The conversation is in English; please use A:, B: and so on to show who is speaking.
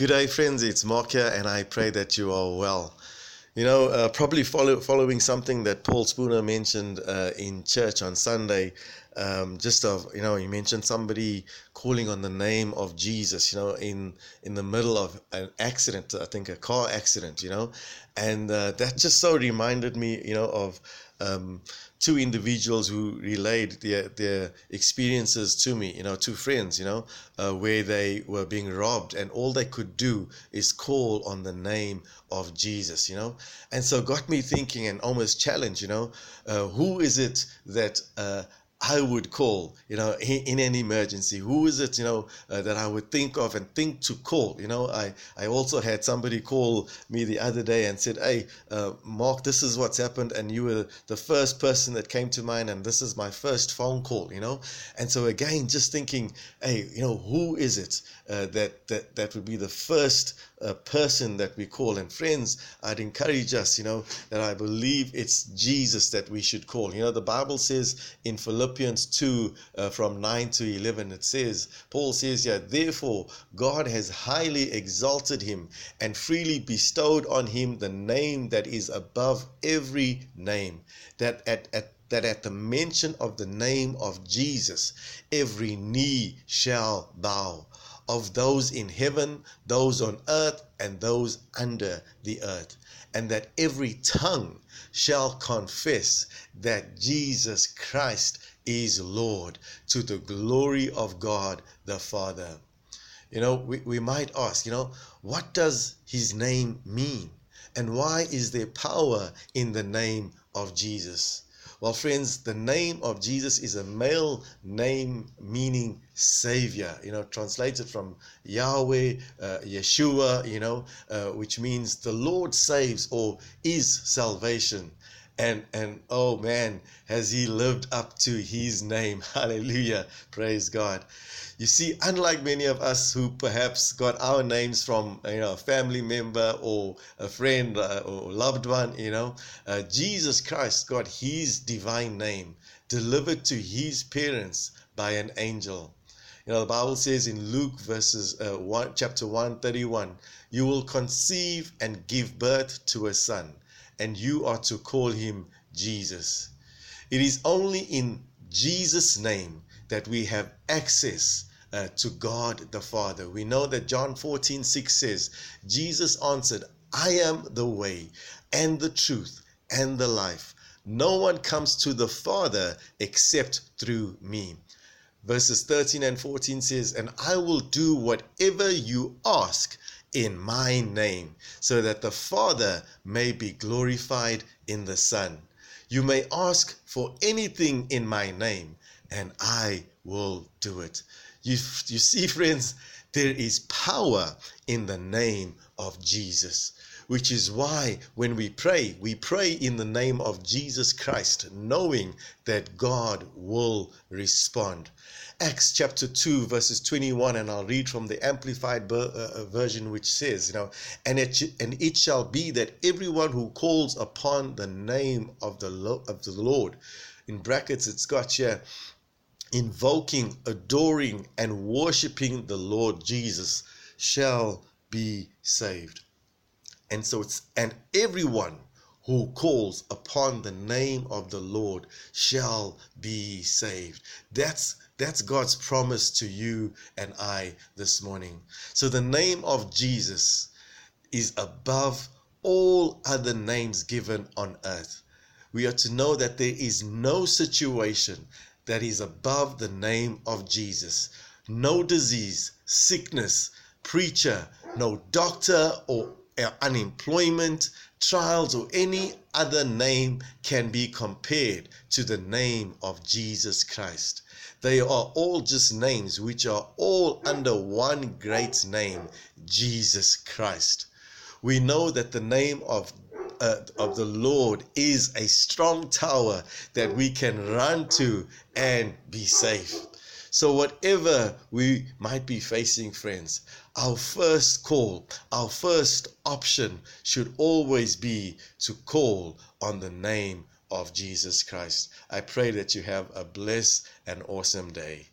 A: Good day, friends. It's Mark here, and I pray that you are well. You know, uh, probably follow, following something that Paul Spooner mentioned uh, in church on Sunday. Um, just of you know, you mentioned somebody calling on the name of Jesus. You know, in in the middle of an accident, I think a car accident. You know, and uh, that just so reminded me, you know, of um, two individuals who relayed their their experiences to me. You know, two friends. You know, uh, where they were being robbed, and all they could do is call on the name of Jesus. You know, and so got me thinking and almost challenged. You know, uh, who is it that uh, I would call, you know, in, in an emergency? Who is it, you know, uh, that I would think of and think to call? You know, I, I also had somebody call me the other day and said, Hey, uh, Mark, this is what's happened. And you were the first person that came to mind. And this is my first phone call, you know? And so again, just thinking, Hey, you know, who is it uh, that, that, that would be the first uh, person that we call? And friends, I'd encourage us, you know, that I believe it's Jesus that we should call. You know, the Bible says in Philippians, Philippians 2 uh, from 9 to 11, it says, Paul says yeah Therefore, God has highly exalted him and freely bestowed on him the name that is above every name, that at, at that at the mention of the name of Jesus, every knee shall bow, of those in heaven, those on earth, and those under the earth, and that every tongue shall confess that Jesus Christ is Lord to the glory of God the Father. You know, we, we might ask, you know, what does his name mean? And why is there power in the name of Jesus? Well, friends, the name of Jesus is a male name meaning Savior, you know, translated from Yahweh, uh, Yeshua, you know, uh, which means the Lord saves or is salvation and and oh man has he lived up to his name. Hallelujah. Praise god. You see unlike many of us who perhaps got our names from you know a family member or a friend uh, or loved one you know uh, jesus christ got his divine name delivered to his parents by an angel. You know the bible says in luke verses uh, 1 chapter 131 you will conceive and give birth to a son and you are to call him Jesus. It is only in Jesus' name that we have access uh, to God the Father. We know that John 14 6 says, Jesus answered, I am the way and the truth and the life. No one comes to the Father except through me. Verses 13 and 14 says, And I will do whatever you ask in my name, so that the Father may be glorified in the Son. You may ask for anything in my name, and I will do it. You, you see, friends, there is power in the name of Jesus which is why when we pray, we pray in the name of Jesus Christ, knowing that God will respond. Acts chapter 2, verses 21, and I'll read from the Amplified uh, uh, version, which says, you know, and it, and it shall be that everyone who calls upon the name of the, of the Lord, in brackets, it's got here, invoking, adoring, and worshiping the Lord Jesus, shall be saved. And so it's, and everyone who calls upon the name of the Lord shall be saved. That's that's God's promise to you and I this morning. So the name of Jesus is above all other names given on earth. We are to know that there is no situation that is above the name of Jesus. No disease, sickness, preacher, no doctor or unemployment, trials, or any other name can be compared to the name of Jesus Christ. They are all just names which are all under one great name, Jesus Christ. We know that the name of uh, of the Lord is a strong tower that we can run to and be safe. So, whatever we might be facing, friends, our first call, our first option should always be to call on the name of Jesus Christ. I pray that you have a blessed and awesome day.